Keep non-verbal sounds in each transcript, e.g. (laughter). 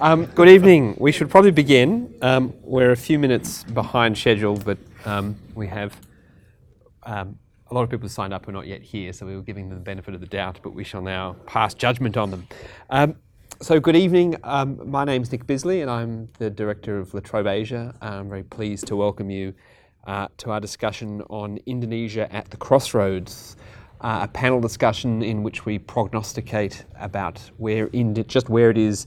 Um, good evening. We should probably begin. Um, we're a few minutes behind schedule, but um, we have um, a lot of people signed up who are not yet here, so we were giving them the benefit of the doubt, but we shall now pass judgment on them. Um, so, good evening. Um, my name is Nick Bisley, and I'm the director of La Trobe Asia. I'm very pleased to welcome you uh, to our discussion on Indonesia at the crossroads uh, a panel discussion in which we prognosticate about where Indi- just where it is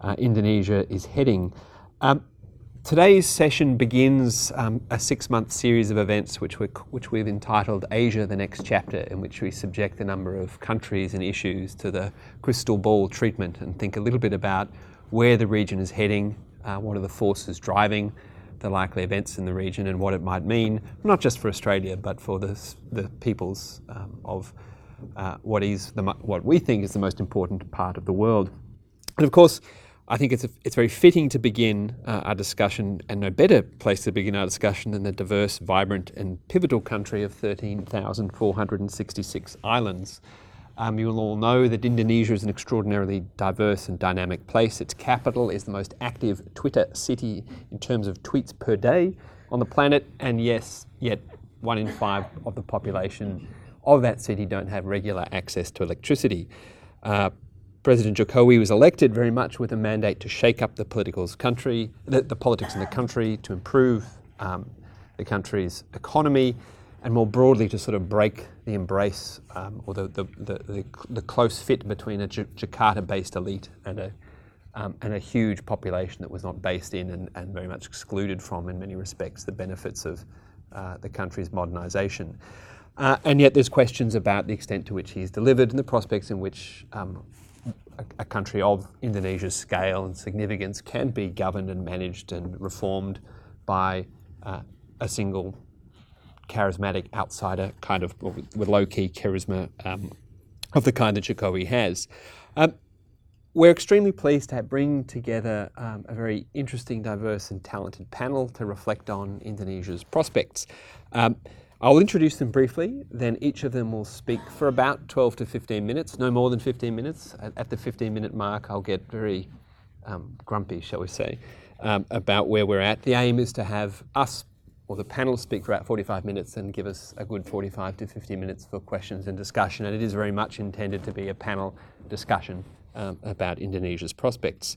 uh, Indonesia is heading. Um, today's session begins um, a six-month series of events which, we which we've entitled Asia: The Next Chapter, in which we subject a number of countries and issues to the crystal ball treatment and think a little bit about where the region is heading, uh, what are the forces driving the likely events in the region and what it might mean, not just for Australia, but for the, the peoples um, of uh, what is the, what we think is the most important part of the world. And of course, I think it's, a, it's very fitting to begin uh, our discussion, and no better place to begin our discussion than the diverse, vibrant, and pivotal country of 13,466 islands. Um, you will all know that Indonesia is an extraordinarily diverse and dynamic place. Its capital is the most active Twitter city in terms of tweets per day on the planet, and yes, yet one in five of the population of that city don't have regular access to electricity. Uh, President Jokowi was elected very much with a mandate to shake up the political country, the, the politics in the country, to improve um, the country's economy, and more broadly to sort of break the embrace um, or the, the, the, the, close fit between a J- Jakarta based elite and a, um, and a huge population that was not based in and, and, very much excluded from, in many respects, the benefits of uh, the country's modernisation. Uh, and yet, there's questions about the extent to which he's delivered and the prospects in which um, a, country of Indonesia's scale and significance can be governed and managed and reformed by uh, a single charismatic outsider kind of with low key charisma um, of the kind that Jokowi has. Um, we're extremely pleased to bring together um, a very interesting, diverse, and talented panel to reflect on Indonesia's prospects. I'll introduce them briefly, then each of them will speak for about 12 to 15 minutes, no more than 15 minutes. At, at the 15 minute mark, I'll get very um, grumpy, shall we say, um, about where we're at. The aim is to have us or the panel speak for about 45 minutes and give us a good 45 to 50 minutes for questions and discussion. And it is very much intended to be a panel discussion um, about Indonesia's prospects.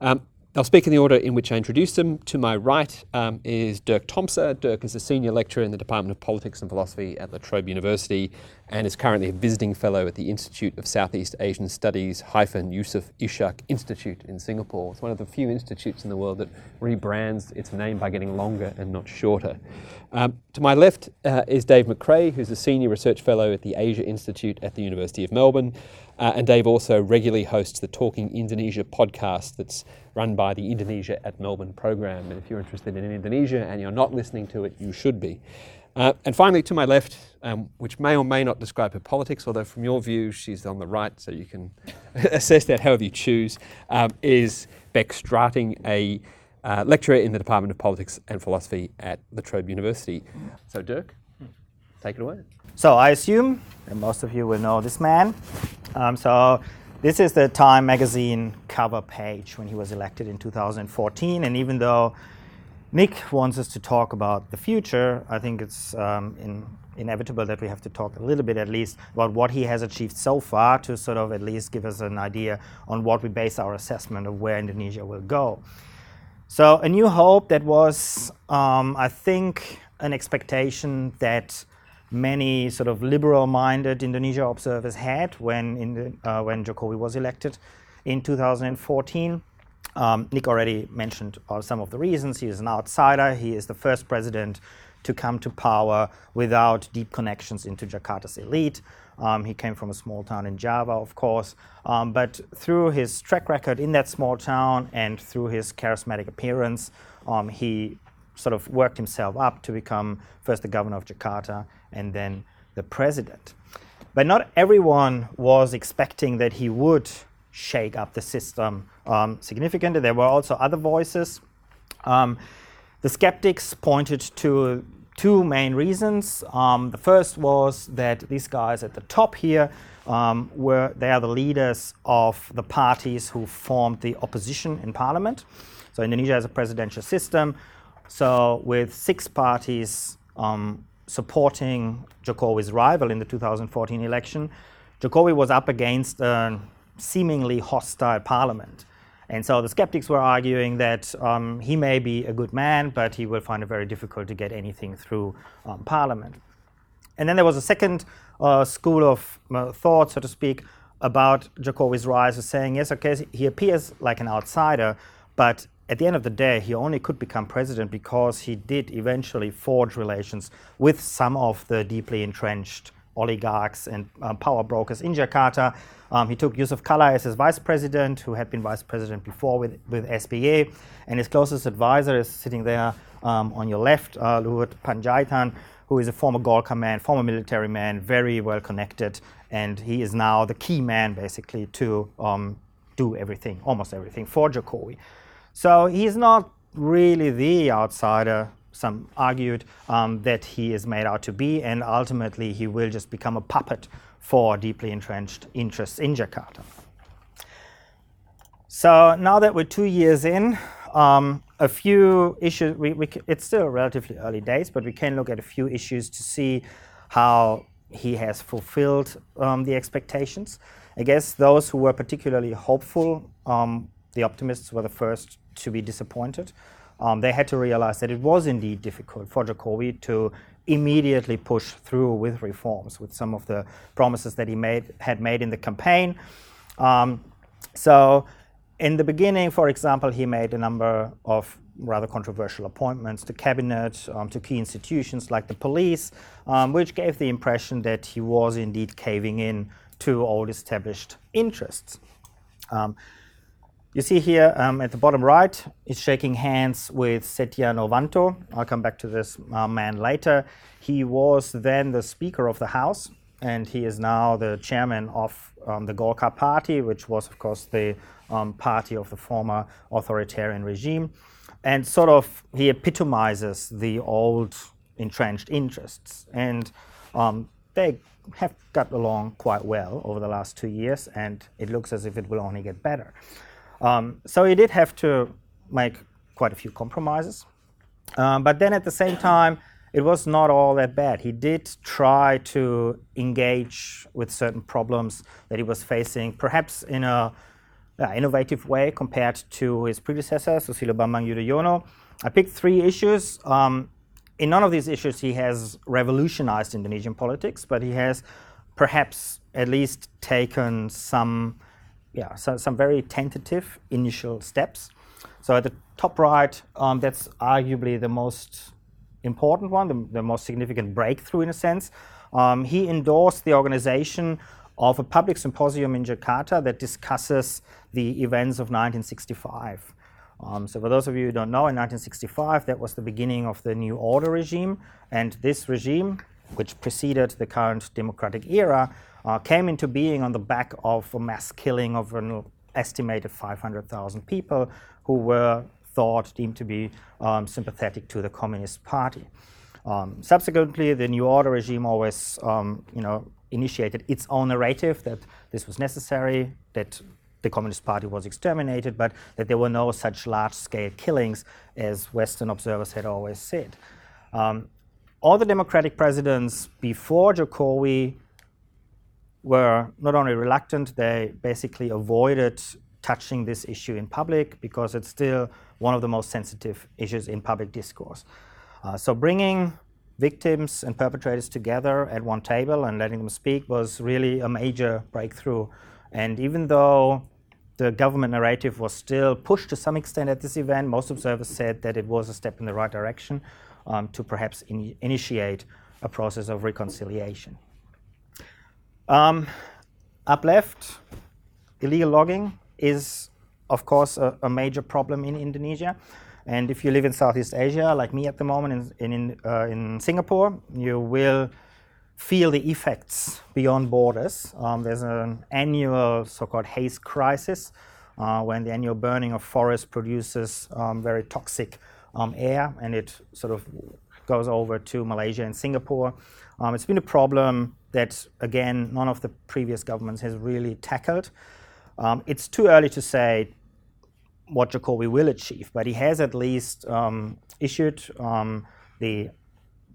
Um, I'll speak in the order in which I introduced them. To my right um, is Dirk Tomsa. Dirk is a senior lecturer in the Department of Politics and Philosophy at La Trobe University and is currently a visiting fellow at the Institute of Southeast Asian Studies hyphen Yusof Ishak Institute in Singapore. It's one of the few institutes in the world that rebrands its name by getting longer and not shorter. Um, to my left uh, is Dave McRae, who's a senior research fellow at the Asia Institute at the University of Melbourne. Uh, and Dave also regularly hosts the Talking Indonesia podcast that's run by the Indonesia at Melbourne program. And if you're interested in Indonesia and you're not listening to it, you should be. Uh, and finally, to my left, um, which may or may not describe her politics, although from your view she's on the right, so you can (laughs) assess that however you choose, um, is Bec Strating, a uh, lecturer in the Department of Politics and Philosophy at La Trobe University. So, Dirk, take it away. So I assume that most of you will know this man. Um, so this is the Time magazine cover page when he was elected in 2014. And even though Nick wants us to talk about the future, I think it's um, in, inevitable that we have to talk a little bit at least about what he has achieved so far to sort of at least give us an idea on what we base our assessment of where Indonesia will go. So, A New Hope, that was, um, I think, an expectation that many sort of liberal-minded Indonesia observers had when the, uh, when Jokowi was elected in 2014. Um, Nick already mentioned uh, some of the reasons. He is an outsider. He is the first president to come to power without deep connections into Jakarta's elite. Um, he came from a small town in Java, of course, um, but through his track record in that small town and through his charismatic appearance, um, he sort of worked himself up to become first the governor of Jakarta and then the president. But not everyone was expecting that he would shake up the system um, significantly. There were also other voices. Um, the skeptics pointed to two main reasons. Um, the first was that these guys at the top here um, were they are the leaders of the parties who formed the opposition in parliament. So Indonesia has a presidential system. So with six parties um, supporting Jokowi's rival in the 2014 election, Jokowi was up against a seemingly hostile parliament. And so the skeptics were arguing that um, he may be a good man, but he will find it very difficult to get anything through um, parliament. And then there was a second uh, school of uh, thought, so to speak, about Jokowi's rise, saying, yes, okay, he appears like an outsider, but at the end of the day, he only could become president because he did eventually forge relations with some of the deeply entrenched oligarchs and um, power brokers in Jakarta. Um, he took Jusuf Kalla as his vice president, who had been vice president before with, with SBY, and his closest advisor is sitting there um, on your left, uh, Luhut Panjaitan, who is a former Golkar man, former military man, very well connected, and he is now the key man basically to um, do everything, almost everything for Jokowi. So he's not really the outsider. Some argued um, that he is made out to be, and ultimately he will just become a puppet for deeply entrenched interests in Jakarta. So now that we're two years in, um, a few issues, we, we, it's still relatively early days, but we can look at a few issues to see how he has fulfilled um, the expectations. I guess those who were particularly hopeful, um, the optimists were the first to be disappointed. Um, they had to realize that it was indeed difficult for Jokowi to immediately push through with reforms, with some of the promises that he made, had made in the campaign. Um, so in the beginning, for example, he made a number of rather controversial appointments to cabinet, um, to key institutions like the police, um, which gave the impression that he was indeed caving in to old established interests. You see here um, at the bottom right, he's shaking hands with Setya Novanto. I'll come back to this uh, man later. He was then the Speaker of the House, and he is now the chairman of um, the Golkar Party, which was, of course, the um, party of the former authoritarian regime. And sort of he epitomizes the old entrenched interests. And um, they have got along quite well over the last two years, and it looks as if it will only get better. Um, so he did have to make quite a few compromises. Um, but then at the same time, it was not all that bad. He did try to engage with certain problems that he was facing, perhaps in a uh, innovative way compared to his predecessor, Susilo Bambang Yudhoyono. I picked three issues. Um, in none of these issues, he has revolutionized Indonesian politics, but he has perhaps at least taken some, yeah, some, some very tentative initial steps. So at the top right, um, that's arguably the most important one, the, the, most significant breakthrough in a sense. Um, he endorsed the organization of a public symposium in Jakarta that discusses the events of 1965. Um, so, for those of you who don't know, in 1965, that was the beginning of the New Order regime, and this regime, which preceded the current democratic era, uh, came into being on the back of a mass killing of an estimated 500,000 people who were thought deemed to be um, sympathetic to the Communist Party. Um, subsequently, the New Order regime always, um, you know, initiated its own narrative that this was necessary, that the Communist Party was exterminated, but that there were no such large scale killings as Western observers had always said. Um, all the Democratic presidents before Jokowi were not only reluctant, they basically avoided touching this issue in public because it's still one of the most sensitive issues in public discourse. Uh, so bringing victims and perpetrators together at one table and letting them speak was really a major breakthrough. And even though the government narrative was still pushed to some extent at this event, most observers said that it was a step in the right direction um, to perhaps in- initiate a process of reconciliation. Um, up left, illegal logging is, of course, a, a major problem in Indonesia. And if you live in Southeast Asia, like me at the moment in, in, uh, in Singapore, you will feel the effects beyond borders. Um, there's an annual so called haze crisis uh, when the annual burning of forests produces um, very toxic air and it sort of goes over to Malaysia and Singapore. Um, it's been a problem that, again, none of the previous governments has really tackled. Um, it's too early to say what Jokowi will achieve, but he has at least um, issued um, the,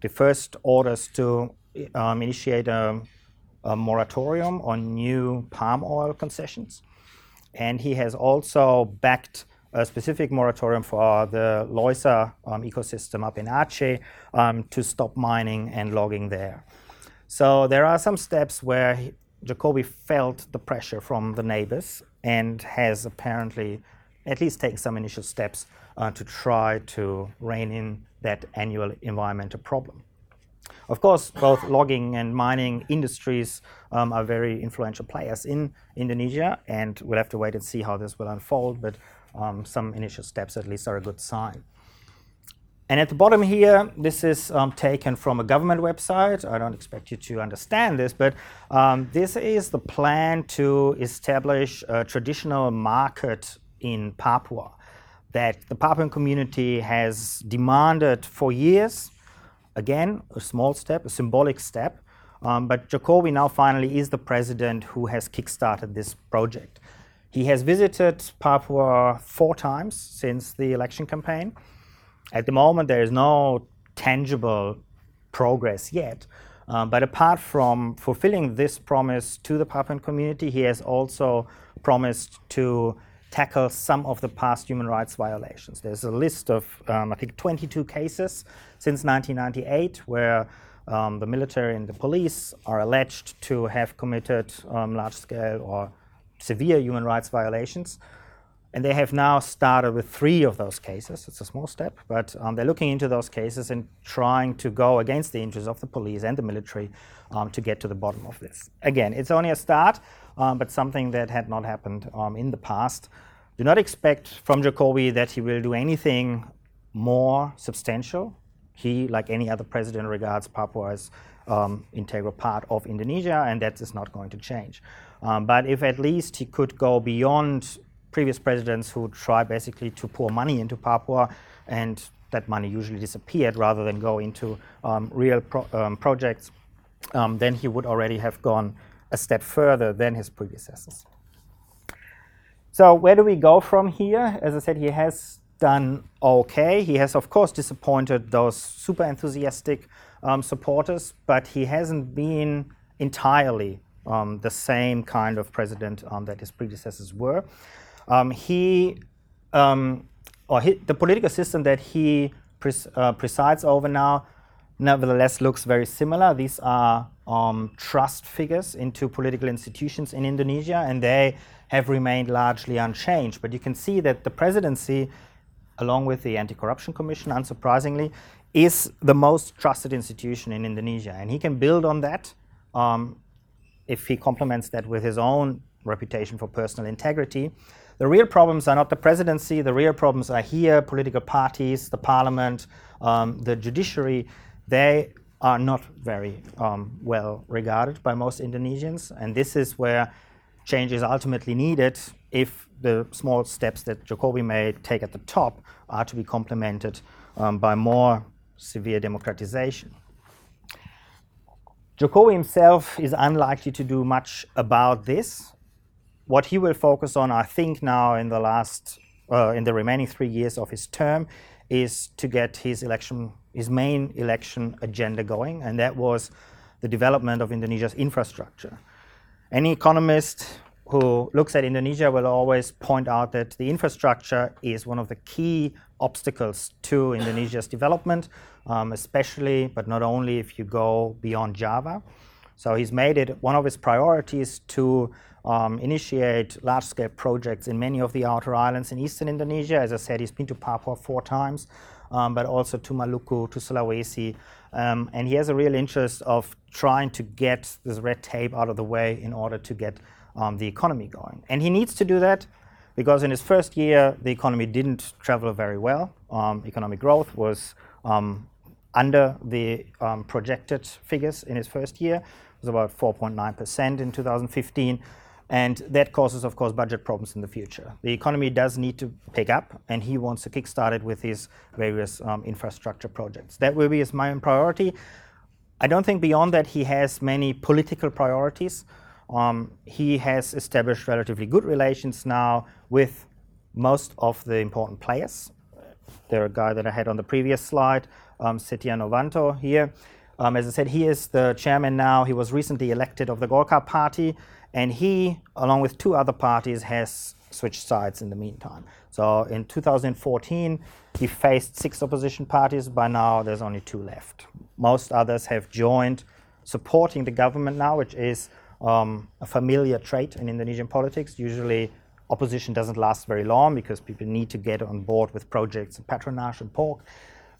the first orders to um, initiate a, a, moratorium on new palm oil concessions. And he has also backed a specific moratorium for the Leuser um, ecosystem up in Aceh um, to stop mining and logging there. So there are some steps where he, Jokowi felt the pressure from the neighbors and has apparently at least taken some initial steps uh, to try to rein in that annual environmental problem. Of course, both logging and mining industries um, are very influential players in Indonesia, and we'll have to wait and see how this will unfold, but um, some initial steps at least are a good sign. And at the bottom here, this is um, taken from a government website. I don't expect you to understand this, but um, this is the plan to establish a traditional market in Papua that the Papuan community has demanded for years. Again, a small step, a symbolic step. Um, but Jokowi now finally is the president who has kickstarted this project. He has visited Papua four times since the election campaign. At the moment, there is no tangible progress yet. Um, but apart from fulfilling this promise to the Papuan community, he has also promised to tackle some of the past human rights violations. There's a list of, um, I think, 22 cases since 1998 where um, the military and the police are alleged to have committed um, large scale or severe human rights violations. And they have now started with three of those cases. It's a small step, but um, they're looking into those cases and trying to go against the interests of the police and the military um, to get to the bottom of this. Again, it's only a start, um, but something that had not happened um, in the past. Do not expect from Jokowi that he will do anything more substantial. He, like any other president, regards Papua as um, integral part of Indonesia, and that is not going to change. Um, but if at least he could go beyond previous presidents who try basically to pour money into Papua, and that money usually disappeared rather than go into um, real pro- um, projects, um, then he would already have gone a step further than his predecessors. So, where do we go from here? As I said, he has done okay. He has, of course, disappointed those super enthusiastic um, supporters, but he hasn't been entirely um, the same kind of president um, that his predecessors were. Um, he, um, or he, the political system that he pres- uh, presides over now, nevertheless looks very similar. These are um, trust figures into political institutions in Indonesia, and they have remained largely unchanged. But you can see that the presidency, along with the Anti Corruption Commission, unsurprisingly, is the most trusted institution in Indonesia. And he can build on that um, if he complements that with his own reputation for personal integrity. The real problems are not the presidency, the real problems are here political parties, the parliament, um, the judiciary. They are not very um, well regarded by most Indonesians, and this is where change is ultimately needed if the small steps that Jokowi may take at the top are to be complemented um, by more severe democratization. Jokowi himself is unlikely to do much about this what he will focus on, I think, now in the last, uh, in the remaining three years of his term, is to get his election, his main election agenda going, and that was the development of Indonesia's infrastructure. Any economist who looks at Indonesia will always point out that the infrastructure is one of the key obstacles to (sighs) Indonesia's development, um, especially, but not only if you go beyond Java. So he's made it one of his priorities to um, initiate large scale projects in many of the outer islands in eastern Indonesia. As I said, he's been to Papua four times, um, but also to Maluku, to Sulawesi. Um, and he has a real interest of trying to get this red tape out of the way in order to get um, the economy going. And he needs to do that because in his first year, the economy didn't travel very well. Um, economic growth was um, under the projected figures in his first year. It was about 4.9% in 2015. And that causes, of course, budget problems in the future. The economy does need to pick up, and he wants to kickstart it with his various um, infrastructure projects. That will be his main priority. I don't think beyond that he has many political priorities. Um, he has established relatively good relations now with most of the important players. There a guy that I had on the previous slide, um, Setya Novanto here. Um, as I said, he is the chairman now. He was recently elected of the Golkar Party, and he, along with two other parties, has switched sides in the meantime. So in 2014, he faced six opposition parties. By now, there's only two left. Most others have joined supporting the government now, which is um, a familiar trait in Indonesian politics. Usually, opposition doesn't last very long because people need to get on board with projects of patronage and pork.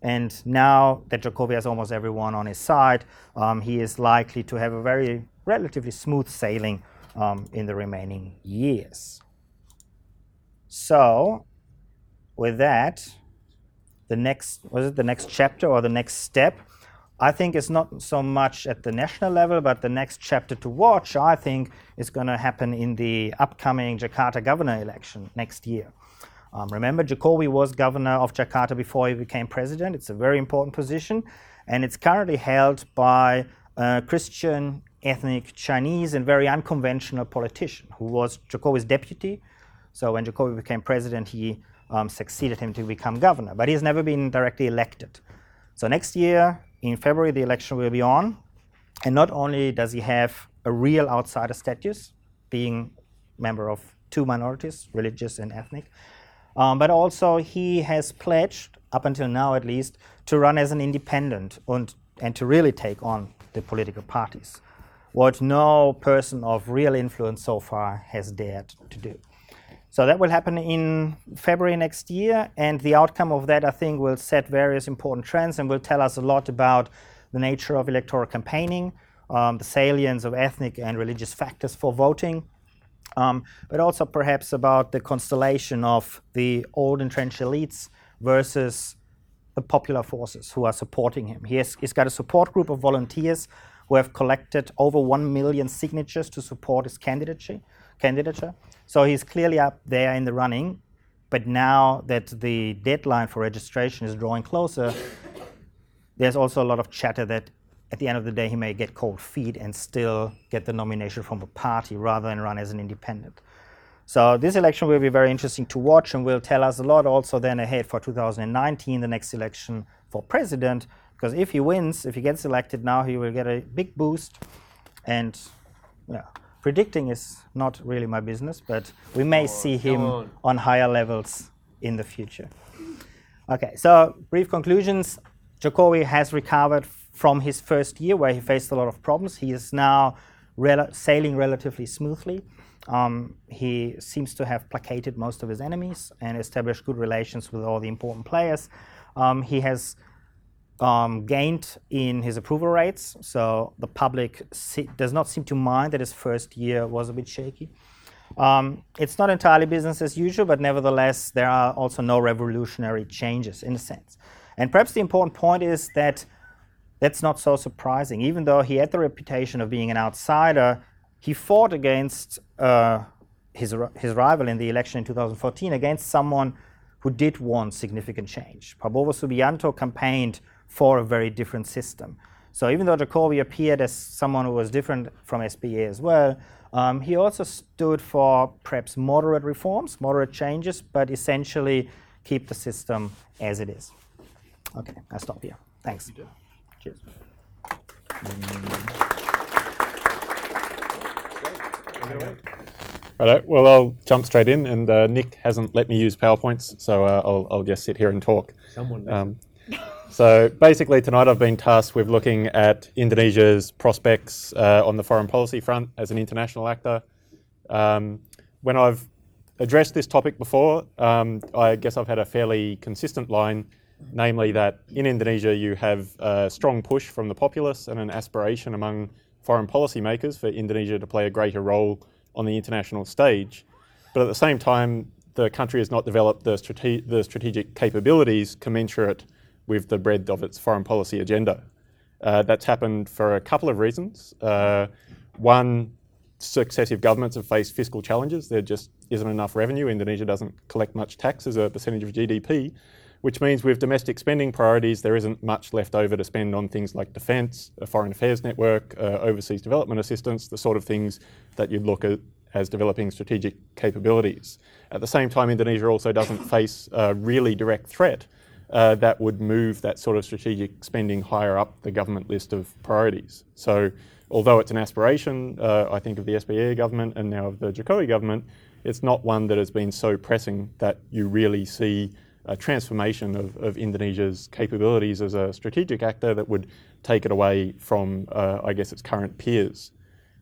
And now that Jokowi has almost everyone on his side, um, he is likely to have a very relatively smooth sailing um, in the remaining years. So, with that, the next was it the next chapter or the next step? I think it's not so much at the national level, but the next chapter to watch, I think, is going to happen in the upcoming Jakarta governor election next year. Um, remember, Jokowi was governor of Jakarta before he became president. It's a very important position, and it's currently held by a Christian, ethnic Chinese, and very unconventional politician who was Jokowi's deputy. So when Jokowi became president, he um, succeeded him to become governor, but he has never been directly elected. So next year, in February, the election will be on. And not only does he have a real outsider status, being member of two minorities, religious and ethnic, um, but also he has pledged, up until now at least, to run as an independent and, and to really take on the political parties, what no person of real influence so far has dared to do. So that will happen in February next year, and the outcome of that, I think, will set various important trends and will tell us a lot about the nature of electoral campaigning, um, the salience of ethnic and religious factors for voting, um, but also perhaps about the constellation of the old entrenched elites versus the popular forces who are supporting him. He has, he's got a support group of volunteers who have collected over 1 million signatures to support his candidature. Candidature. So he's clearly up there in the running. But now that the deadline for registration is drawing closer, there's also a lot of chatter that at the end of the day he may get cold feet and still get the nomination from a party rather than run as an independent. So this election will be very interesting to watch and will tell us a lot also then ahead for 2019, the next election for president. Because if he wins, if he gets elected now, he will get a big boost. And yeah, predicting is not really my business, but we may oh, see him on. on higher levels in the future. Okay, so brief conclusions. Jokowi has recovered from his first year where he faced a lot of problems. He is now rel- sailing relatively smoothly. Um, he seems to have placated most of his enemies and established good relations with all the important players. Um, he has um, gained in his approval rates. So the public does not seem to mind that his first year was a bit shaky. Um, it's not entirely business as usual, but nevertheless, there are also no revolutionary changes in a sense. And perhaps the important point is that that's not so surprising. Even though he had the reputation of being an outsider, he fought against uh, his, his rival in the election in 2014 against someone who did want significant change. Prabowo Subianto campaigned for a very different system. So even though Jokowi appeared as someone who was different from SBY as well, um, he also stood for perhaps moderate reforms, moderate changes, but essentially keep the system as it is. Okay, I'll stop here. Thanks. Cheers. Right, well, I'll jump straight in, and uh, Nick hasn't let me use PowerPoints, so uh, I'll, I'll, just sit here and talk. Someone. Um, (laughs) so basically, tonight I've been tasked with looking at Indonesia's prospects uh, on the foreign policy front as an international actor. Um, when I've addressed this topic before, um, I guess I've had a fairly consistent line, namely that in Indonesia you have a strong push from the populace and an aspiration among foreign policymakers for Indonesia to play a greater role on the international stage. But at the same time, the country has not developed the, strate- the strategic capabilities commensurate with the breadth of its foreign policy agenda. Uh, that's happened for a couple of reasons. Uh, one, successive governments have faced fiscal challenges. There just isn't enough revenue. Indonesia doesn't collect much tax as a percentage of GDP. which means with domestic spending priorities, there isn't much left over to spend on things like defence, a foreign affairs network, uh, overseas development assistance, the sort of things that you'd look at as developing strategic capabilities. At the same time, Indonesia also doesn't face a really direct threat uh, that would move that sort of strategic spending higher up the government list of priorities. So, although it's an aspiration, uh, I think of the SBY government and now of the Jokowi government, it's not one that has been so pressing that you really see a transformation of, of, Indonesia's capabilities as a strategic actor that would take it away from, uh, I guess, its current peers.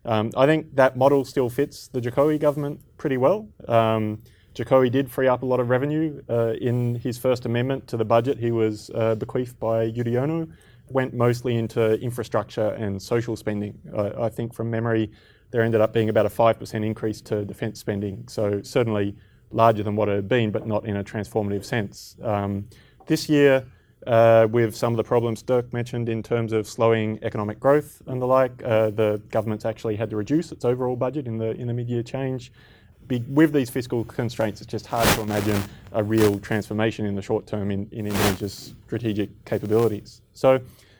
Um, I think that model still fits the Jokowi government pretty well. Um, Jokowi did free up a lot of revenue uh, in his first amendment to the budget he was uh, bequeathed by Yudhoyono, went mostly into infrastructure and social spending. I think from memory, there ended up being about a 5% increase to defence spending. So certainly larger than what it had been, but not in a transformative sense. Um, this year, uh, with some of the problems Dirk mentioned in terms of slowing economic growth and the like, uh, the government's actually had to reduce its overall budget in the in the mid-year change. Be, with these fiscal constraints, it's just hard to imagine a real transformation in the short term in, in Indonesia's strategic capabilities. So,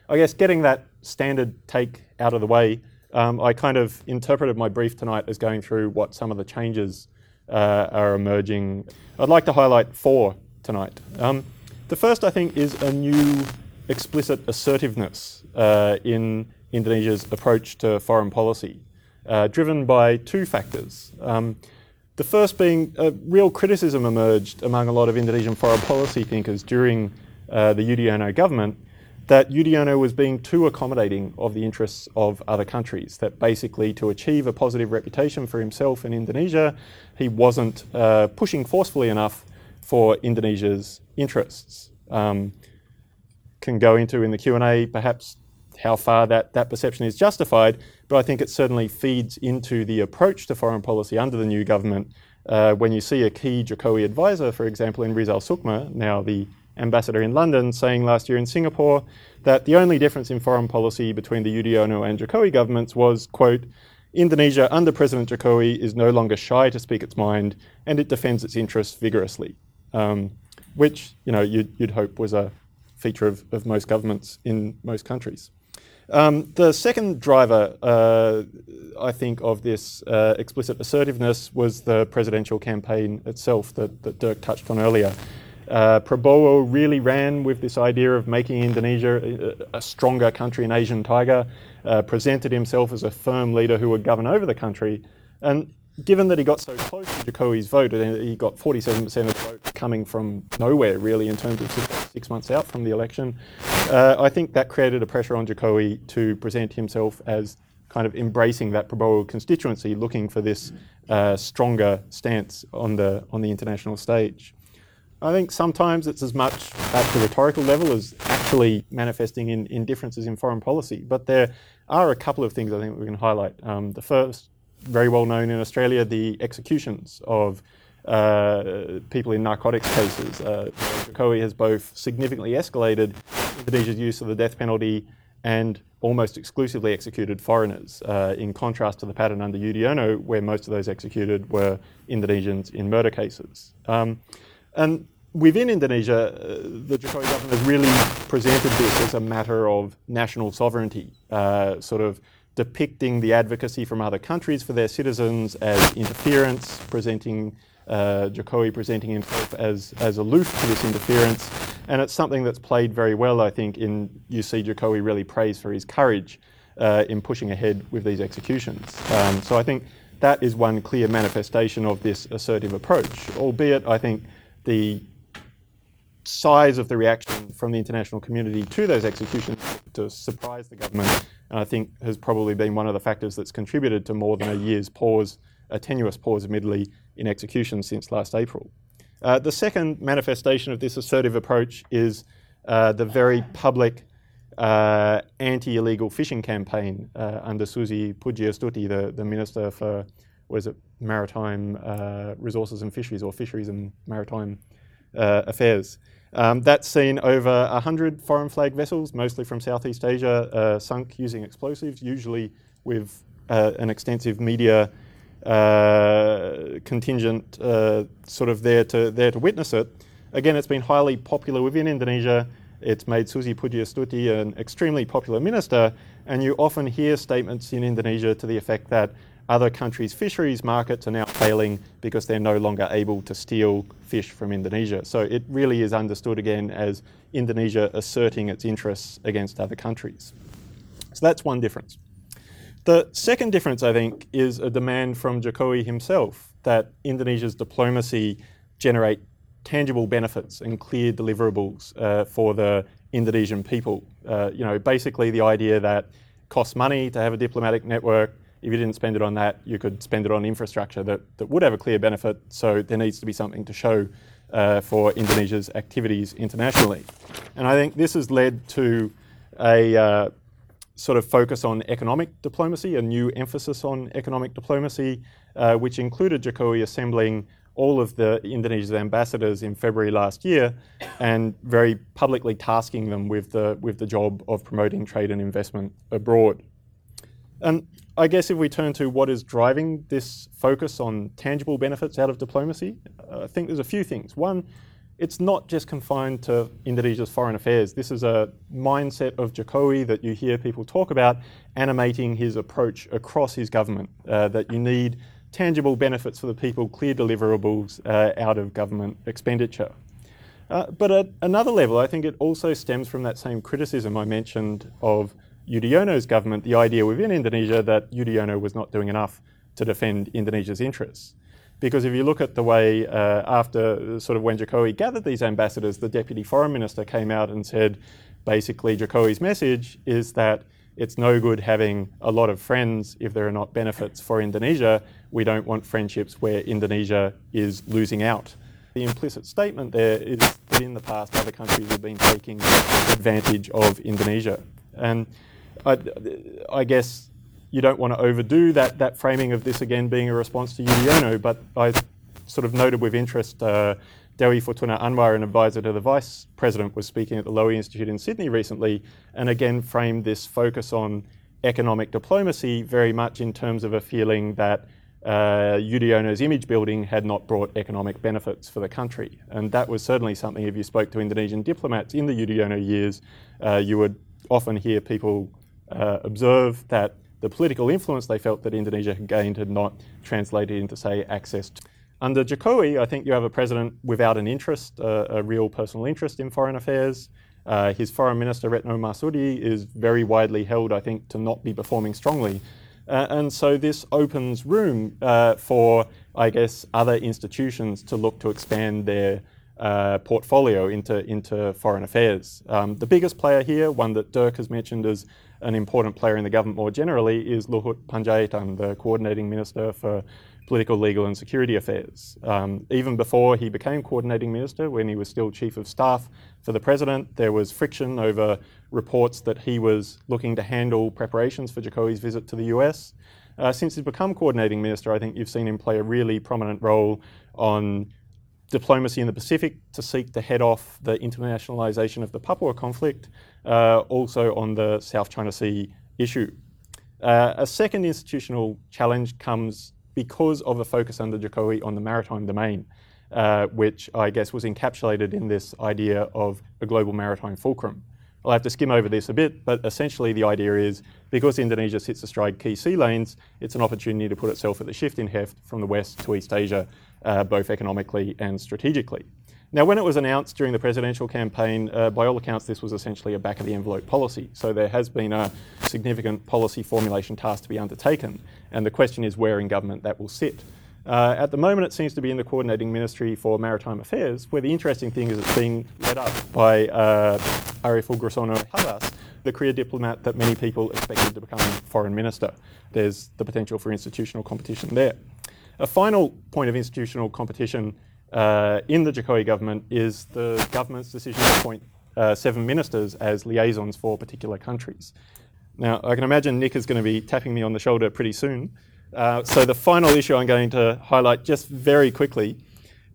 I guess getting that standard take out of the way, um, I kind of interpreted my brief tonight as going through what some of the changes uh, are emerging. I'd like to highlight four tonight. Um, the first, I think, is a new explicit assertiveness uh, in Indonesia's approach to foreign policy, uh, driven by two factors. Um, the first being a real criticism emerged among a lot of Indonesian foreign (laughs) policy thinkers during uh, the Yudhoyono government that Yudhoyono was being too accommodating of the interests of other countries, that basically to achieve a positive reputation for himself in Indonesia, he wasn't uh, pushing forcefully enough for Indonesia's interests. Um, can go into in the Q&A perhaps how far that, that perception is justified, but I think it certainly feeds into the approach to foreign policy under the new government. Uh, when you see a key Jokowi advisor, for example, in Rizal Sukma, now the ambassador in London, saying last year in Singapore that the only difference in foreign policy between the Yudhoyono and Jokowi governments was, quote, Indonesia under President Jokowi is no longer shy to speak its mind and it defends its interests vigorously, um, which you know you'd, you'd, hope was a feature of, of most governments in most countries. Um, the second driver, uh, I think, of this uh, explicit assertiveness was the presidential campaign itself that, that Dirk touched on earlier. Uh, Prabowo really ran with this idea of making Indonesia a, a stronger country, an Asian tiger, uh, presented himself as a firm leader who would govern over the country. And given that he got so close to Jokowi's vote, and he got 47% of the vote coming from nowhere, really, in terms of six, six months out from the election, uh, I think that created a pressure on Jokowi to present himself as kind of embracing that Prabowo constituency, looking for this uh, stronger stance on the on the international stage. I think sometimes it's as much at the rhetorical level as actually manifesting in, in differences in foreign policy. But there are a couple of things I think we can highlight. Um, the first, very well known in Australia, the executions of uh, people in narcotics cases. Uh, Jokowi has both significantly escalated Indonesia's use of the death penalty and almost exclusively executed foreigners, uh, in contrast to the pattern under Yudhoyono, where most of those executed were Indonesians in murder cases. Um, and within Indonesia, uh, the Jokowi government has really presented this as a matter of national sovereignty, uh, sort of depicting the advocacy from other countries for their citizens as interference, presenting uh, Jokowi presenting himself as, as aloof to this interference. And it's something that's played very well, I think, in you see Jokowi really praised for his courage uh, in pushing ahead with these executions. Um, so I think that is one clear manifestation of this assertive approach, albeit I think the size of the reaction from the international community to those executions to surprise the government, and I think has probably been one of the factors that's contributed to more than a year's pause, a tenuous pause, admittedly, in execution since last April. Uh, the second manifestation of this assertive approach is uh, the very public uh, anti-illegal fishing campaign uh, under Susi Pujiastuti, the, the Minister for was it Maritime uh, Resources and Fisheries or Fisheries and Maritime uh, affairs. Um, that's seen over 100 foreign flag vessels, mostly from Southeast Asia, sunk using explosives, usually with an extensive media uh, contingent uh, sort of there to, there to witness it. Again, it's been highly popular within Indonesia. It's made Susi Pujiastuti an extremely popular minister, and you often hear statements in Indonesia to the effect that other countries' fisheries markets are now failing because they're no longer able to steal fish from Indonesia. So it really is understood again as Indonesia asserting its interests against other countries. So that's one difference. The second difference, I think, is a demand from Jokowi himself that Indonesia's diplomacy generate tangible benefits and clear deliverables uh, for the Indonesian people. Uh, you know, basically the idea that it costs money to have a diplomatic network. If you didn't spend it on that, you could spend it on infrastructure that, that would have a clear benefit. So there needs to be something to show uh, for Indonesia's activities internationally. And I think this has led to a uh, sort of focus on economic diplomacy, a new emphasis on economic diplomacy, uh, which included Jokowi assembling all of the Indonesia's ambassadors in February last year and very publicly tasking them with the, with the job of promoting trade and investment abroad. And I guess if we turn to what is driving this focus on tangible benefits out of diplomacy, I think there's a few things. One, it's not just confined to Indonesia's foreign affairs. This is a mindset of Jokowi that you hear people talk about, animating his approach across his government, uh, that you need tangible benefits for the people, clear deliverables uh, out of government expenditure. Uh, but at another level, I think it also stems from that same criticism I mentioned of Yudhoyono's government, the idea within Indonesia that Yudhoyono was not doing enough to defend Indonesia's interests. Because if you look at the way uh, after sort of when Jokowi gathered these ambassadors, the deputy foreign minister came out and said basically Jokowi's message is that it's no good having a lot of friends if there are not benefits for Indonesia. We don't want friendships where Indonesia is losing out. The implicit statement there is that in the past other countries have been taking advantage of Indonesia. And I, I guess you don't want to overdo that, that framing of this again being a response to Yudhoyono, but I sort of noted with interest uh, Dewi Fortuna Anwar, an advisor to the Vice President, was speaking at the Lowy Institute in Sydney recently and again framed this focus on economic diplomacy very much in terms of a feeling that uh, Yudhoyono's image building had not brought economic benefits for the country. And that was certainly something, if you spoke to Indonesian diplomats in the Yudhoyono years, uh, you would often hear people uh, observe that the political influence they felt that Indonesia had gained had not translated into, say, access to. Under Jokowi, I think you have a president without an interest, uh, a real personal interest in foreign affairs. Uh, his foreign minister, Retno Marsudi, is very widely held, I think, to not be performing strongly. Uh, and so this opens room uh, for, I guess, other institutions to look to expand their uh, portfolio into, into foreign affairs. Um, the biggest player here, one that Dirk has mentioned as an important player in the government more generally, is Luhut Panjaitan, the coordinating minister for political, legal, and security affairs. Um, even before he became coordinating minister, when he was still chief of staff for the president, there was friction over reports that he was looking to handle preparations for Jokowi's visit to the US. Uh, since he's become coordinating minister, I think you've seen him play a really prominent role on diplomacy in the Pacific to seek to head off the internationalization of the Papua conflict, uh, also on the South China Sea issue. Uh, a second institutional challenge comes because of a focus under Jokowi on the maritime domain, uh, which I guess was encapsulated in this idea of a global maritime fulcrum. I'll have to skim over this a bit, but essentially the idea is because Indonesia sits astride key sea lanes, it's an opportunity to put itself at the shift in heft from the west to East Asia, uh, both economically and strategically. Now, when it was announced during the presidential campaign, uh, by all accounts, this was essentially a back of the envelope policy. So there has been a significant policy formulation task to be undertaken. And the question is where in government that will sit. Uh, at the moment, it seems to be in the Coordinating Ministry for Maritime Affairs, where the interesting thing is it's being led up by uh, Arief Oegroseno Havas, the career diplomat that many people expected to become foreign minister. There's the potential for institutional competition there. A final point of institutional competition uh, in the Jokowi government is the government's decision to appoint uh, seven ministers as liaisons for particular countries. Now, I can imagine Nick is going to be tapping me on the shoulder pretty soon. Uh, so, the final issue I'm going to highlight just very quickly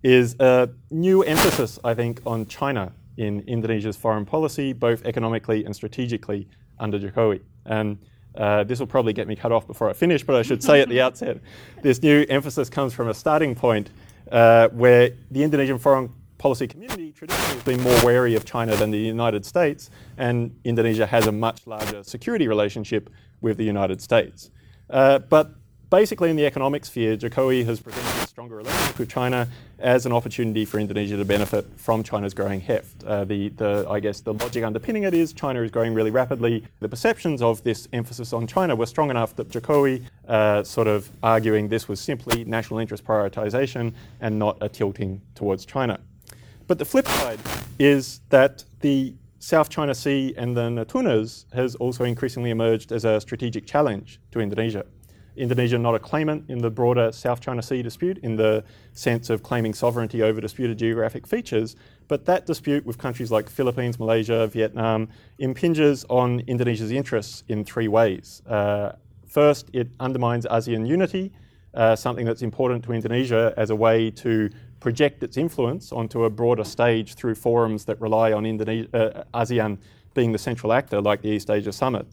is a new emphasis, I think, on China in Indonesia's foreign policy, both economically and strategically, under Jokowi. And uh, this will probably get me cut off before I finish, but I should say at the (laughs) outset this new emphasis comes from a starting point uh, where the Indonesian foreign policy community traditionally has been more wary of China than the United States, and Indonesia has a much larger security relationship with the United States. Uh, but basically, in the economic sphere, Jokowi has presented a stronger relationship with China as an opportunity for Indonesia to benefit from China's growing heft. Uh, the, the, I guess the logic underpinning it is China is growing really rapidly. The perceptions of this emphasis on China were strong enough that Jokowi, uh, sort of arguing this was simply national interest prioritization and not a tilting towards China. But the flip side is that the South China Sea and the Natunas has also increasingly emerged as a strategic challenge to Indonesia. Indonesia not a claimant in the broader South China Sea dispute in the sense of claiming sovereignty over disputed geographic features, but that dispute with countries like Philippines, Malaysia, Vietnam impinges on Indonesia's interests in three ways. Uh, first, it undermines ASEAN unity, uh, something that's important to Indonesia as a way to project its influence onto a broader stage through forums that rely on Indonesia, uh, ASEAN being the central actor, like the East Asia Summit.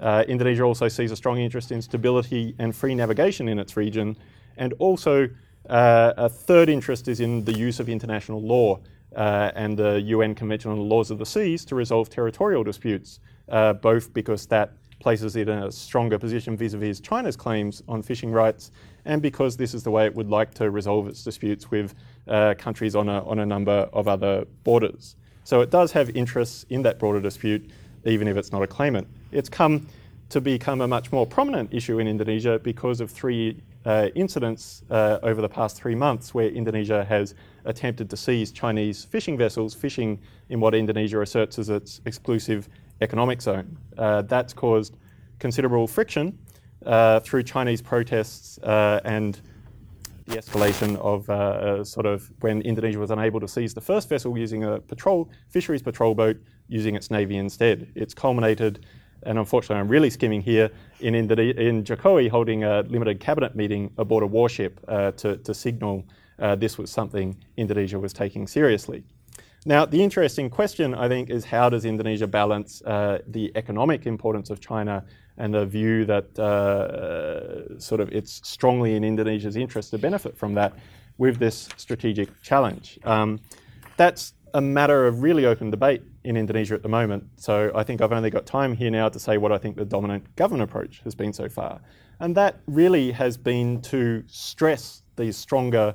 Uh, Indonesia also sees a strong interest in stability and free navigation in its region, and also uh, a third interest is in the use of international law uh, and the UN Convention on the Laws of the Seas to resolve territorial disputes, uh, both because that places it in a stronger position vis-a-vis China's claims on fishing rights, and because this is the way it would like to resolve its disputes with uh, countries on a, on a number of other borders. So it does have interests in that broader dispute, even if it's not a claimant. It's come to become a much more prominent issue in Indonesia because of three uh, incidents uh, over the past three months where Indonesia has attempted to seize Chinese fishing vessels fishing in what Indonesia asserts as its exclusive economic zone. Uh, that's caused considerable friction uh, through Chinese protests uh, and the escalation of uh, uh, sort of when Indonesia was unable to seize the first vessel using a patrol fisheries patrol boat using its navy instead. It's culminated, and unfortunately I'm really skimming here, in, Indone- in Jokowi holding a limited cabinet meeting aboard a warship uh, to, to signal uh, this was something Indonesia was taking seriously. Now, the interesting question, I think, is how does Indonesia balance uh, the economic importance of China and the view that uh, sort of it's strongly in Indonesia's interest to benefit from that with this strategic challenge? Um, that's a matter of really open debate in Indonesia at the moment. So I think I've only got time here now to say what I think the dominant government approach has been so far. And that really has been to stress these stronger,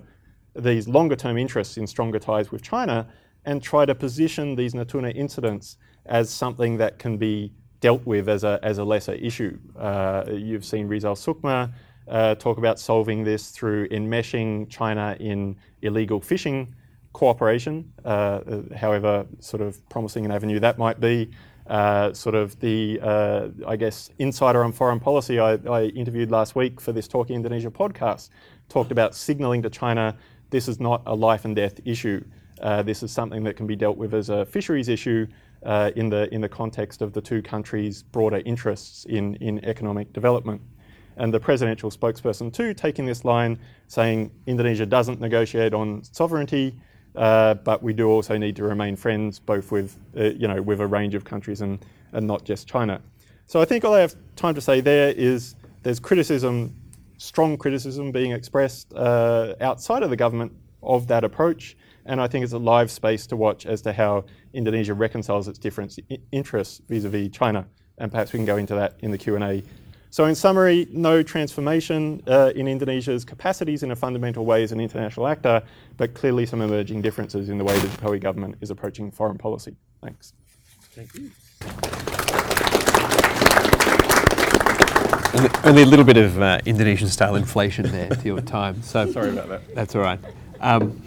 these longer term interests in stronger ties with China and try to position these Natuna incidents as something that can be dealt with as a, as a lesser issue. Uh, you've seen Rizal Sukma uh, talk about solving this through enmeshing China in illegal fishing cooperation, uh, however sort of promising an avenue that might be. Uh, sort of the, uh, I guess, insider on foreign policy I, I interviewed last week for this Talking Indonesia podcast talked about signaling to China this is not a life and death issue. Uh, this is something that can be dealt with as a fisheries issue uh, in, the, in the context of the two countries' broader interests in, in economic development. And the presidential spokesperson, too, taking this line saying Indonesia doesn't negotiate on sovereignty, uh, but we do also need to remain friends, both with, uh, you know, with a range of countries and, and not just China. So I think all I have time to say there is there's criticism, strong criticism being expressed uh, outside of the government of that approach. And I think it's a live space to watch as to how Indonesia reconciles its different interests vis-a-vis China. And perhaps we can go into that in the Q&A. So in summary, no transformation uh, in Indonesia's capacities in a fundamental way as an international actor, but clearly some emerging differences in the way the Jokowi government is approaching foreign policy. Thanks. Thank you. Only a little bit of uh, Indonesian style inflation there to your time. So (laughs) Sorry about that. That's all right. Um,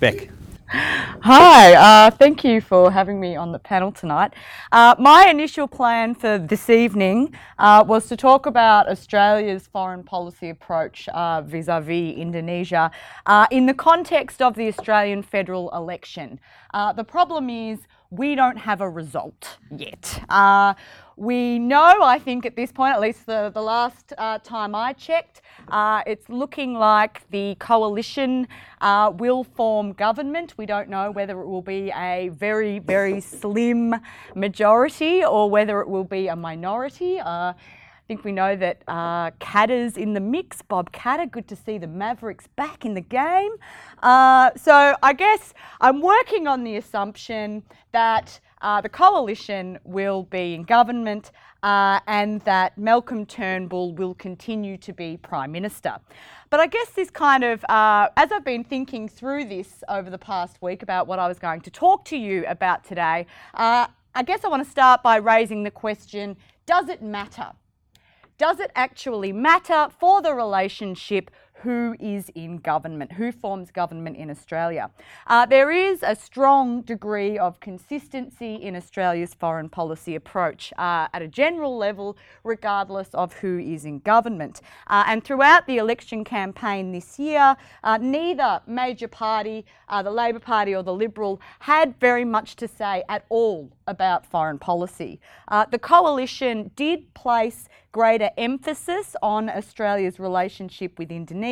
Bec. Hi, uh, thank you for having me on the panel tonight. Uh, my initial plan for this evening uh, was to talk about Australia's foreign policy approach vis a vis Indonesia uh, in the context of the Australian federal election. Uh, the problem is we don't have a result yet. Uh, we know, I think, at this point, at least the, the last uh, time I checked, uh, it's looking like the coalition uh, will form government. We don't know whether it will be a very, very slim majority or whether it will be a minority. Uh, I think we know that uh, Katter's in the mix. Bob Katter, good to see the Mavericks back in the game. Uh, so I guess I'm working on the assumption that uh, the coalition will be in government uh, and that Malcolm Turnbull will continue to be Prime Minister. But I guess this kind of, uh, as I've been thinking through this over the past week about what I was going to talk to you about today, uh, I guess I want to start by raising the question does it matter? Does it actually matter for the relationship who is in government, who forms government in Australia. Uh, there is a strong degree of consistency in Australia's foreign policy approach uh, at a general level, regardless of who is in government. Uh, and throughout the election campaign this year, uh, neither major party, uh, the Labor Party or the Liberal, had very much to say at all about foreign policy. Uh, the coalition did place greater emphasis on Australia's relationship with Indonesia,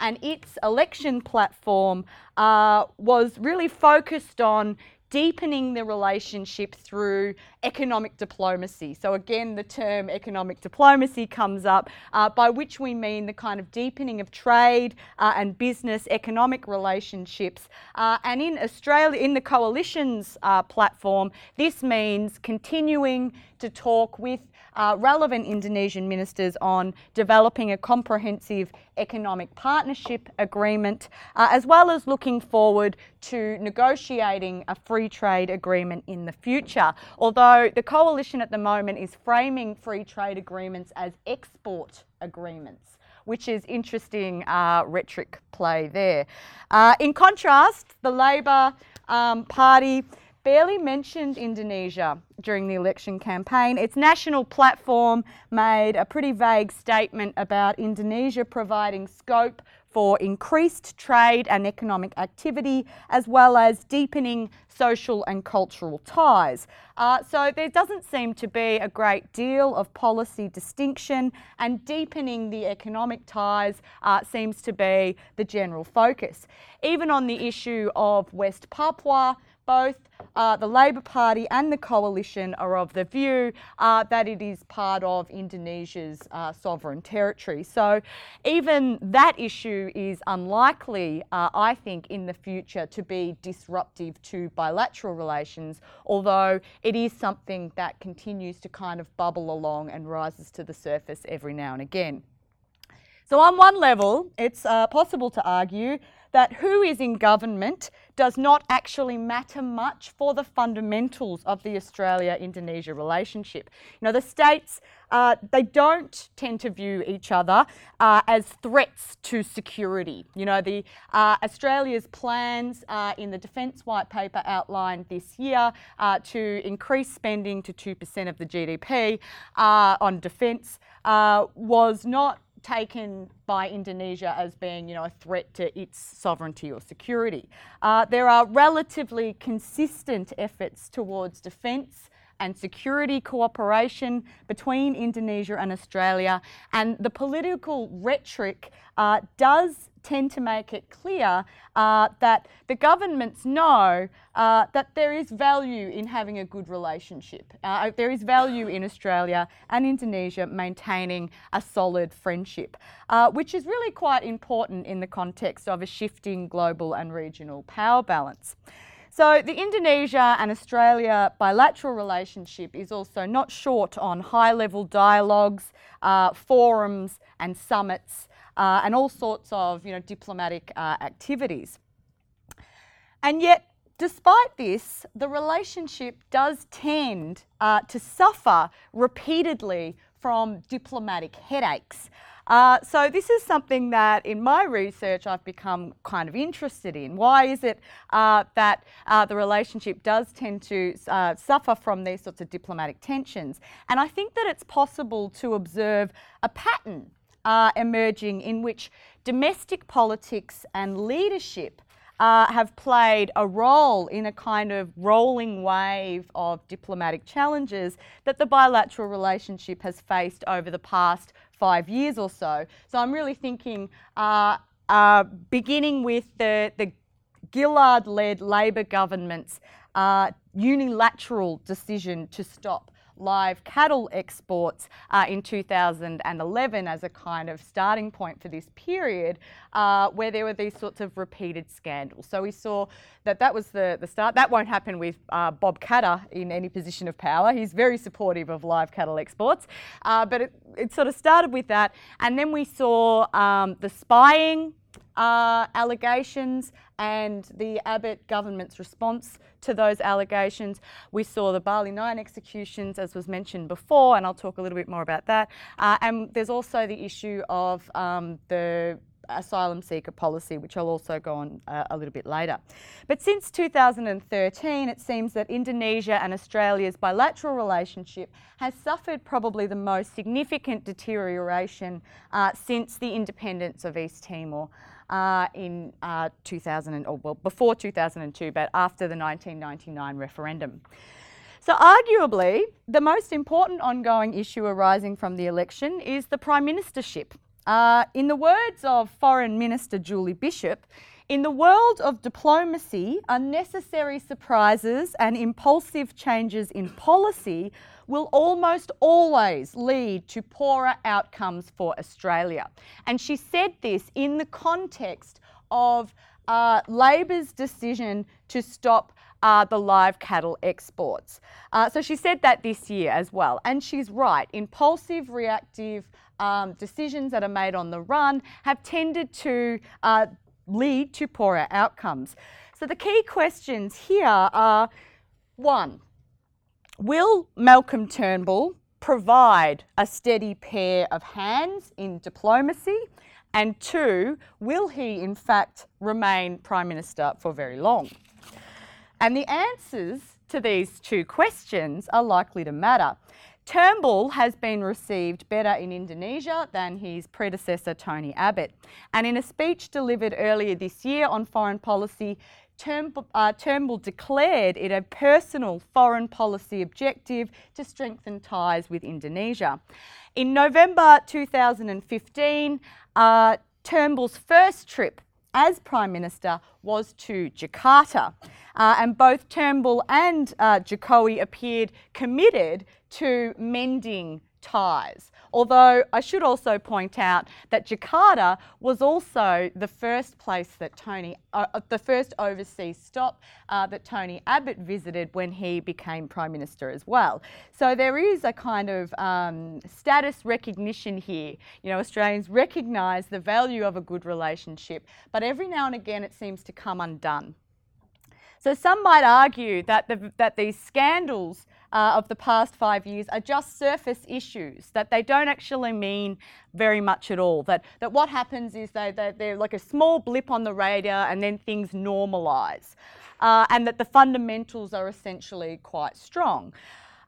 and its election platform uh, was really focused on deepening the relationship through economic diplomacy. So, again, the term economic diplomacy comes up, uh, by which we mean the kind of deepening of trade uh, and business economic relationships. Uh, and in Australia, in the coalition's uh, platform, this means continuing to talk with uh, relevant Indonesian ministers on developing a comprehensive economic partnership agreement, uh, as well as looking forward to negotiating a free trade agreement in the future. Although the coalition at the moment is framing free trade agreements as export agreements which is interesting uh, rhetoric play there. Uh, in contrast, the Labor um, Party barely mentioned Indonesia during the election campaign. Its national platform made a pretty vague statement about Indonesia providing scope for increased trade and economic activity, as well as deepening social and cultural ties. Uh, so there doesn't seem to be a great deal of policy distinction, and deepening the economic ties uh, seems to be the general focus. Even on the issue of West Papua, both uh, the Labor Party and the coalition are of the view uh, that it is part of Indonesia's uh, sovereign territory. So, even that issue is unlikely, uh, I think, in the future to be disruptive to bilateral relations, although it is something that continues to kind of bubble along and rises to the surface every now and again. So, on one level, it's uh, possible to argue that who is in government does not actually matter much for the fundamentals of the Australia Indonesia relationship. You know, the states, uh, they don't tend to view each other uh, as threats to security. You know, the uh, Australia's plans uh, in the Defence White Paper outlined this year uh, to increase spending to 2% of the GDP uh, on defence was not taken by Indonesia as being, you know, a threat to its sovereignty or security. Uh, there are relatively consistent efforts towards defence and security cooperation between Indonesia and Australia, and the political rhetoric uh, does tend to make it clear uh, that the governments know uh, that there is value in having a good relationship. Uh, there is value in Australia and Indonesia maintaining a solid friendship, uh, which is really quite important in the context of a shifting global and regional power balance. So, the Indonesia and Australia bilateral relationship is also not short on high level dialogues, uh, forums, and summits uh, and all sorts of you know, diplomatic uh, activities. And yet, despite this, the relationship does tend uh, to suffer repeatedly from diplomatic headaches. Uh, so this is something that in my research I've become kind of interested in. Why is it uh, that uh, the relationship does tend to uh, suffer from these sorts of diplomatic tensions? And I think that it's possible to observe a pattern are emerging in which domestic politics and leadership uh, have played a role in a kind of rolling wave of diplomatic challenges that the bilateral relationship has faced over the past five years or so. So I'm really thinking, uh, uh, beginning with the, the Gillard led Labor government's uh, unilateral decision to stop live cattle exports uh, in 2011 as a kind of starting point for this period, uh, where there were these sorts of repeated scandals. So we saw that that was the, the start. That won't happen with uh, Bob Katter in any position of power. He's very supportive of live cattle exports, uh, but it, it sort of started with that. And then we saw um, the spying uh, allegations and the Abbott government's response to those allegations. We saw the Bali 9 executions, as was mentioned before, and I'll talk a little bit more about that. Uh, and there's also the issue of um, the asylum seeker policy, which I'll also go on uh, a little bit later. But since 2013, it seems that Indonesia and Australia's bilateral relationship has suffered probably the most significant deterioration uh, since the independence of East Timor. Uh, in uh, 2000, or well, before 2002, but after the 1999 referendum. So, arguably, the most important ongoing issue arising from the election is the Prime Ministership. Uh, in the words of Foreign Minister Julie Bishop, in the world of diplomacy, unnecessary surprises and impulsive changes in policy will almost always lead to poorer outcomes for Australia. And she said this in the context of uh, Labor's decision to stop uh, the live cattle exports. Uh, so she said that this year as well. And she's right. Impulsive, reactive um, decisions that are made on the run have tended to uh, lead to poorer outcomes. So the key questions here are one, will Malcolm Turnbull provide a steady pair of hands in diplomacy? And two, will he in fact remain Prime Minister for very long? And the answers to these two questions are likely to matter. Turnbull has been received better in Indonesia than his predecessor Tony Abbott. And in a speech delivered earlier this year on foreign policy, Turnbull, uh, Turnbull declared it a personal foreign policy objective to strengthen ties with Indonesia. In November 2015, uh, Turnbull's first trip as Prime Minister was to Jakarta. Uh, and both Turnbull and uh, Jokowi appeared committed to mending ties. Although I should also point out that Jakarta was also the first place that Tony, uh, uh, the first overseas stop uh, that Tony Abbott visited when he became Prime Minister as well. So there is a kind of um, status recognition here. You know, Australians recognise the value of a good relationship, but every now and again it seems to come undone. So some might argue that, the, that these scandals uh, of the past five years are just surface issues, that they don't actually mean very much at all. That, that what happens is they, they, they're like a small blip on the radar and then things normalise. Uh, and that the fundamentals are essentially quite strong.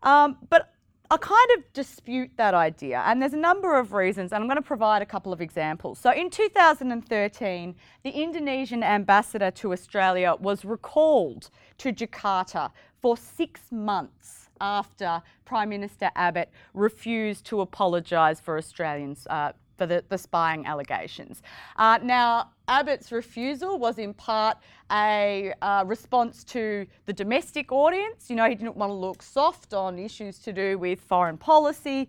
Um, but I kind of dispute that idea, and there's a number of reasons, and I'm going to provide a couple of examples. So, in 2013, the Indonesian ambassador to Australia was recalled to Jakarta for six months after Prime Minister Abbott refused to apologise for Australians uh, for the, the spying allegations. Uh, now, Abbott's refusal was in part a uh, response to the domestic audience. You know, he didn't want to look soft on issues to do with foreign policy.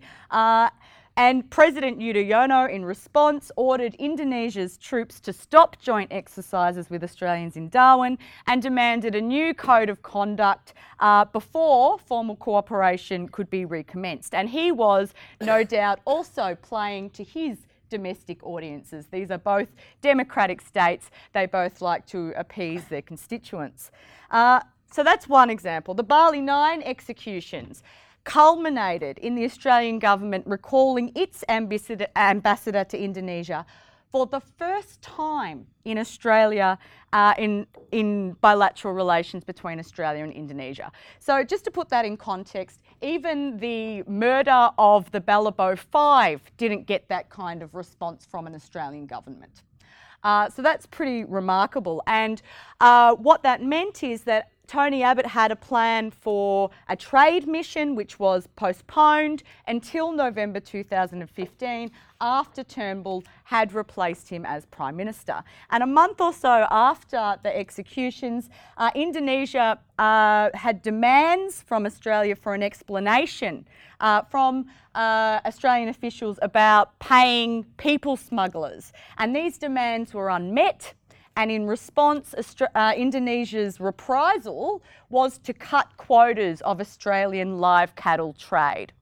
And President Yudhoyono, in response, ordered Indonesia's troops to stop joint exercises with Australians in Darwin and demanded a new code of conduct uh, before formal cooperation could be recommenced. And he was, no (coughs) doubt, also playing to his domestic audiences. These are both democratic states. They both like to appease their constituents. Uh, so that's one example. The Bali 9 executions culminated in the Australian government recalling its ambassador, to Indonesia for the first time in Australia uh, in, in bilateral relations between Australia and Indonesia. So, just to put that in context, even the murder of the Balibo Five didn't get that kind of response from an Australian government. Uh, so that's pretty remarkable. And uh, what that meant is that Tony Abbott had a plan for a trade mission which was postponed until November 2015 after Turnbull had replaced him as Prime Minister. And a month or so after the executions, uh, Indonesia uh, had demands from Australia for an explanation uh, from uh, Australian officials about paying people smugglers. And these demands were unmet. And in response, uh, Indonesia's reprisal was to cut quotas of Australian live cattle trade.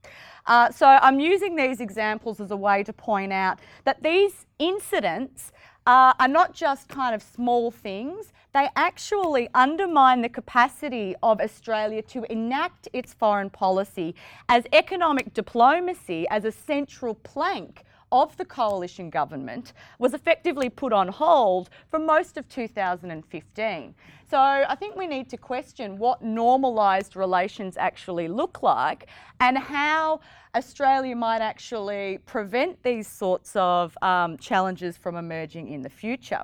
Uh, so I'm using these examples as a way to point out that these incidents uh, are not just kind of small things, they actually undermine the capacity of Australia to enact its foreign policy as economic diplomacy as a central plank of the coalition government was effectively put on hold for most of 2015. So I think we need to question what normalised relations actually look like and how Australia might actually prevent these sorts of um, challenges from emerging in the future.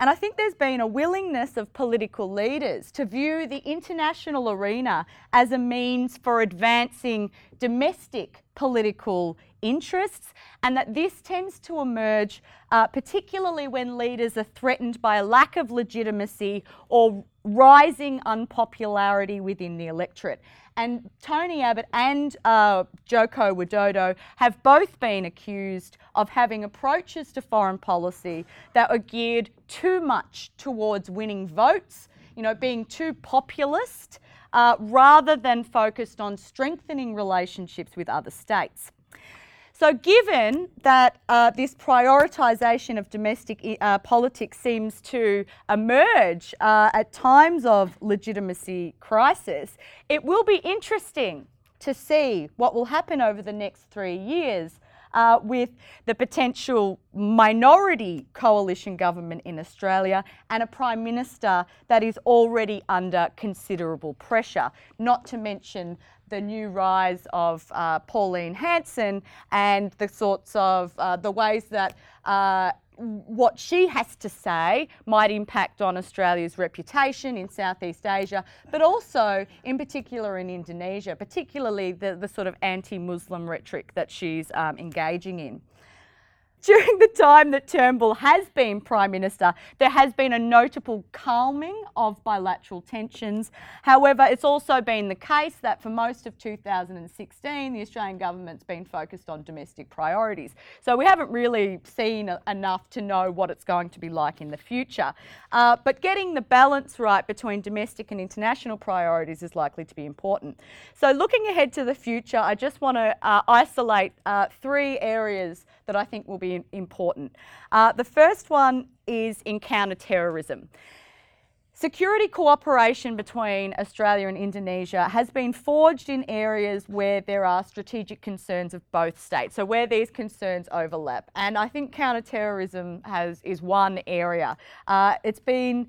And I think there's been a willingness of political leaders to view the international arena as a means for advancing domestic political interests, and that this tends to emerge uh, particularly when leaders are threatened by a lack of legitimacy or rising unpopularity within the electorate. And Tony Abbott and uh, Joko Widodo have both been accused of having approaches to foreign policy that are geared too much towards winning votes, you know, being too populist, uh, rather than focused on strengthening relationships with other states. So, given that uh, this prioritisation of domestic uh, politics seems to emerge uh, at times of legitimacy crisis, it will be interesting to see what will happen over the next three years uh, with the potential minority coalition government in Australia and a Prime Minister that is already under considerable pressure, not to mention the new rise of uh, Pauline Hanson and the sorts of uh, the ways that uh, what she has to say might impact on Australia's reputation in Southeast Asia, but also in particular in Indonesia, particularly the, the sort of anti Muslim rhetoric that she's um, engaging in. During the time that Turnbull has been Prime Minister, there has been a notable calming of bilateral tensions. However, it's also been the case that for most of 2016, the Australian government's been focused on domestic priorities. So we haven't really seen enough to know what it's going to be like in the future. Uh, but getting the balance right between domestic and international priorities is likely to be important. So looking ahead to the future, I just want to uh, isolate uh, three areas that I think will be important. Uh, the first one is in counter-terrorism. Security cooperation between Australia and Indonesia has been forged in areas where there are strategic concerns of both states, so where these concerns overlap. And I think counterterrorism has is one area. Uh, it's been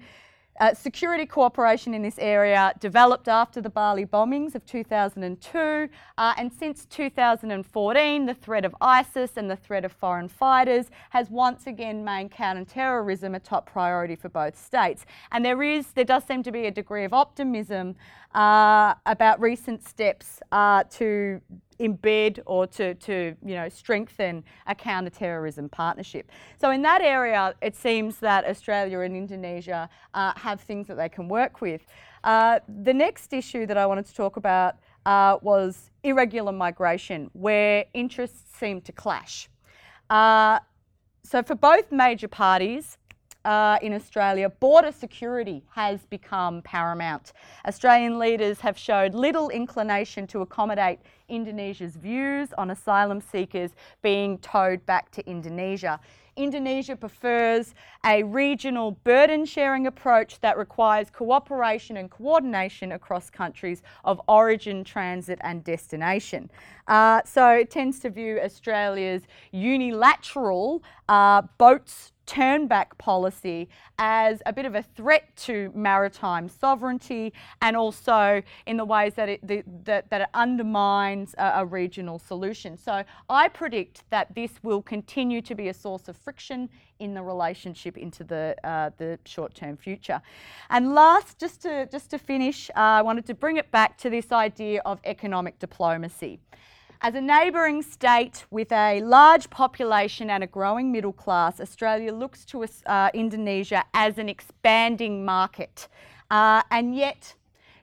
uh, security cooperation in this area developed after the Bali bombings of 2002, uh, and since 2014, the threat of ISIS and the threat of foreign fighters has once again made counter-terrorism a top priority for both states. And there is, there does seem to be a degree of optimism uh, about recent steps uh, to embed or to, to you know, strengthen a counter-terrorism partnership. So in that area, it seems that Australia and Indonesia uh, have things that they can work with. Uh, the next issue that I wanted to talk about uh, was irregular migration, where interests seem to clash. Uh, so for both major parties, uh, in Australia, border security has become paramount. Australian leaders have showed little inclination to accommodate Indonesia's views on asylum seekers being towed back to Indonesia. Indonesia prefers a regional burden sharing approach that requires cooperation and coordination across countries of origin, transit, and destination. Uh, so it tends to view Australia's unilateral uh, boats turn back policy as a bit of a threat to maritime sovereignty and also in the ways that it, the, that, that it undermines a, a regional solution. So I predict that this will continue to be a source of friction in the relationship into the, uh, the short-term future. And last, just to, just to finish, uh, I wanted to bring it back to this idea of economic diplomacy. As a neighbouring state with a large population and a growing middle class, Australia looks to uh, Indonesia as an expanding market. Uh, and yet,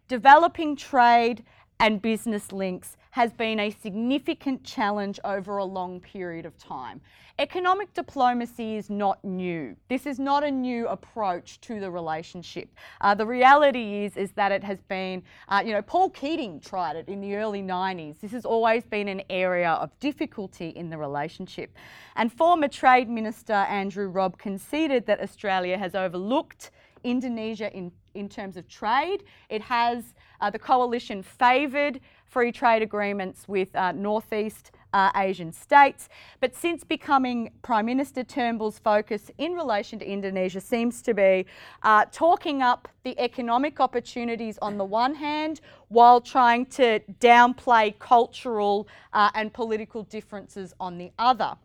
developing trade and business links has been a significant challenge over a long period of time. Economic diplomacy is not new. This is not a new approach to the relationship. Uh, the reality is, is that it has been, uh, you know, Paul Keating tried it in the early 90s. This has always been an area of difficulty in the relationship. And former Trade Minister Andrew Robb conceded that Australia has overlooked Indonesia in, in terms of trade. It has, uh, the coalition favoured free trade agreements with uh, Northeast uh, Asian states. But since becoming Prime Minister, Turnbull's focus in relation to Indonesia seems to be uh, talking up the economic opportunities on the one hand while trying to downplay cultural uh, and political differences on the other.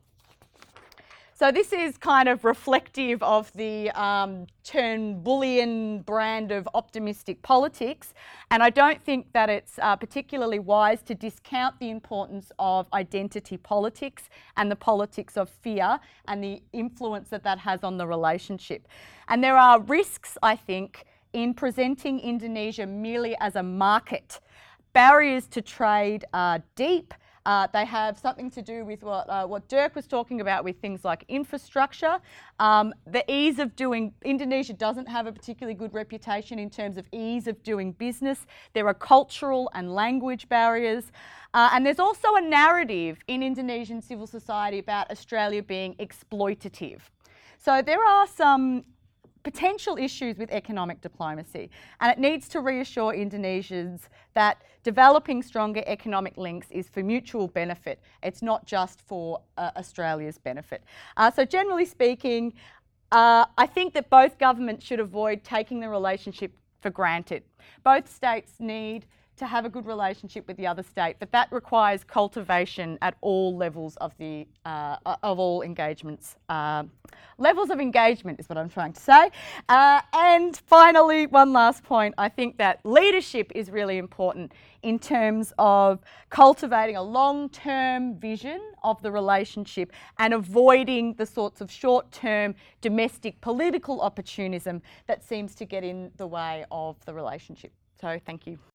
So this is kind of reflective of the um, Turnbullian brand of optimistic politics, and I don't think that it's uh, particularly wise to discount the importance of identity politics and the politics of fear and the influence that that has on the relationship. And there are risks, I think, in presenting Indonesia merely as a market. Barriers to trade are deep uh, they have something to do with what, uh, what Dirk was talking about with things like infrastructure. Um, the ease of doing, Indonesia doesn't have a particularly good reputation in terms of ease of doing business. There are cultural and language barriers. Uh, and there's also a narrative in Indonesian civil society about Australia being exploitative. So there are some potential issues with economic diplomacy, and it needs to reassure Indonesians that developing stronger economic links is for mutual benefit. It's not just for uh, Australia's benefit. Uh, so, generally speaking, uh, I think that both governments should avoid taking the relationship for granted. Both states need to have a good relationship with the other state, but that requires cultivation at all levels of the uh, of all engagements. Uh, levels of engagement is what I'm trying to say. Uh, and finally, one last point: I think that leadership is really important in terms of cultivating a long-term vision of the relationship and avoiding the sorts of short-term domestic political opportunism that seems to get in the way of the relationship. So, thank you.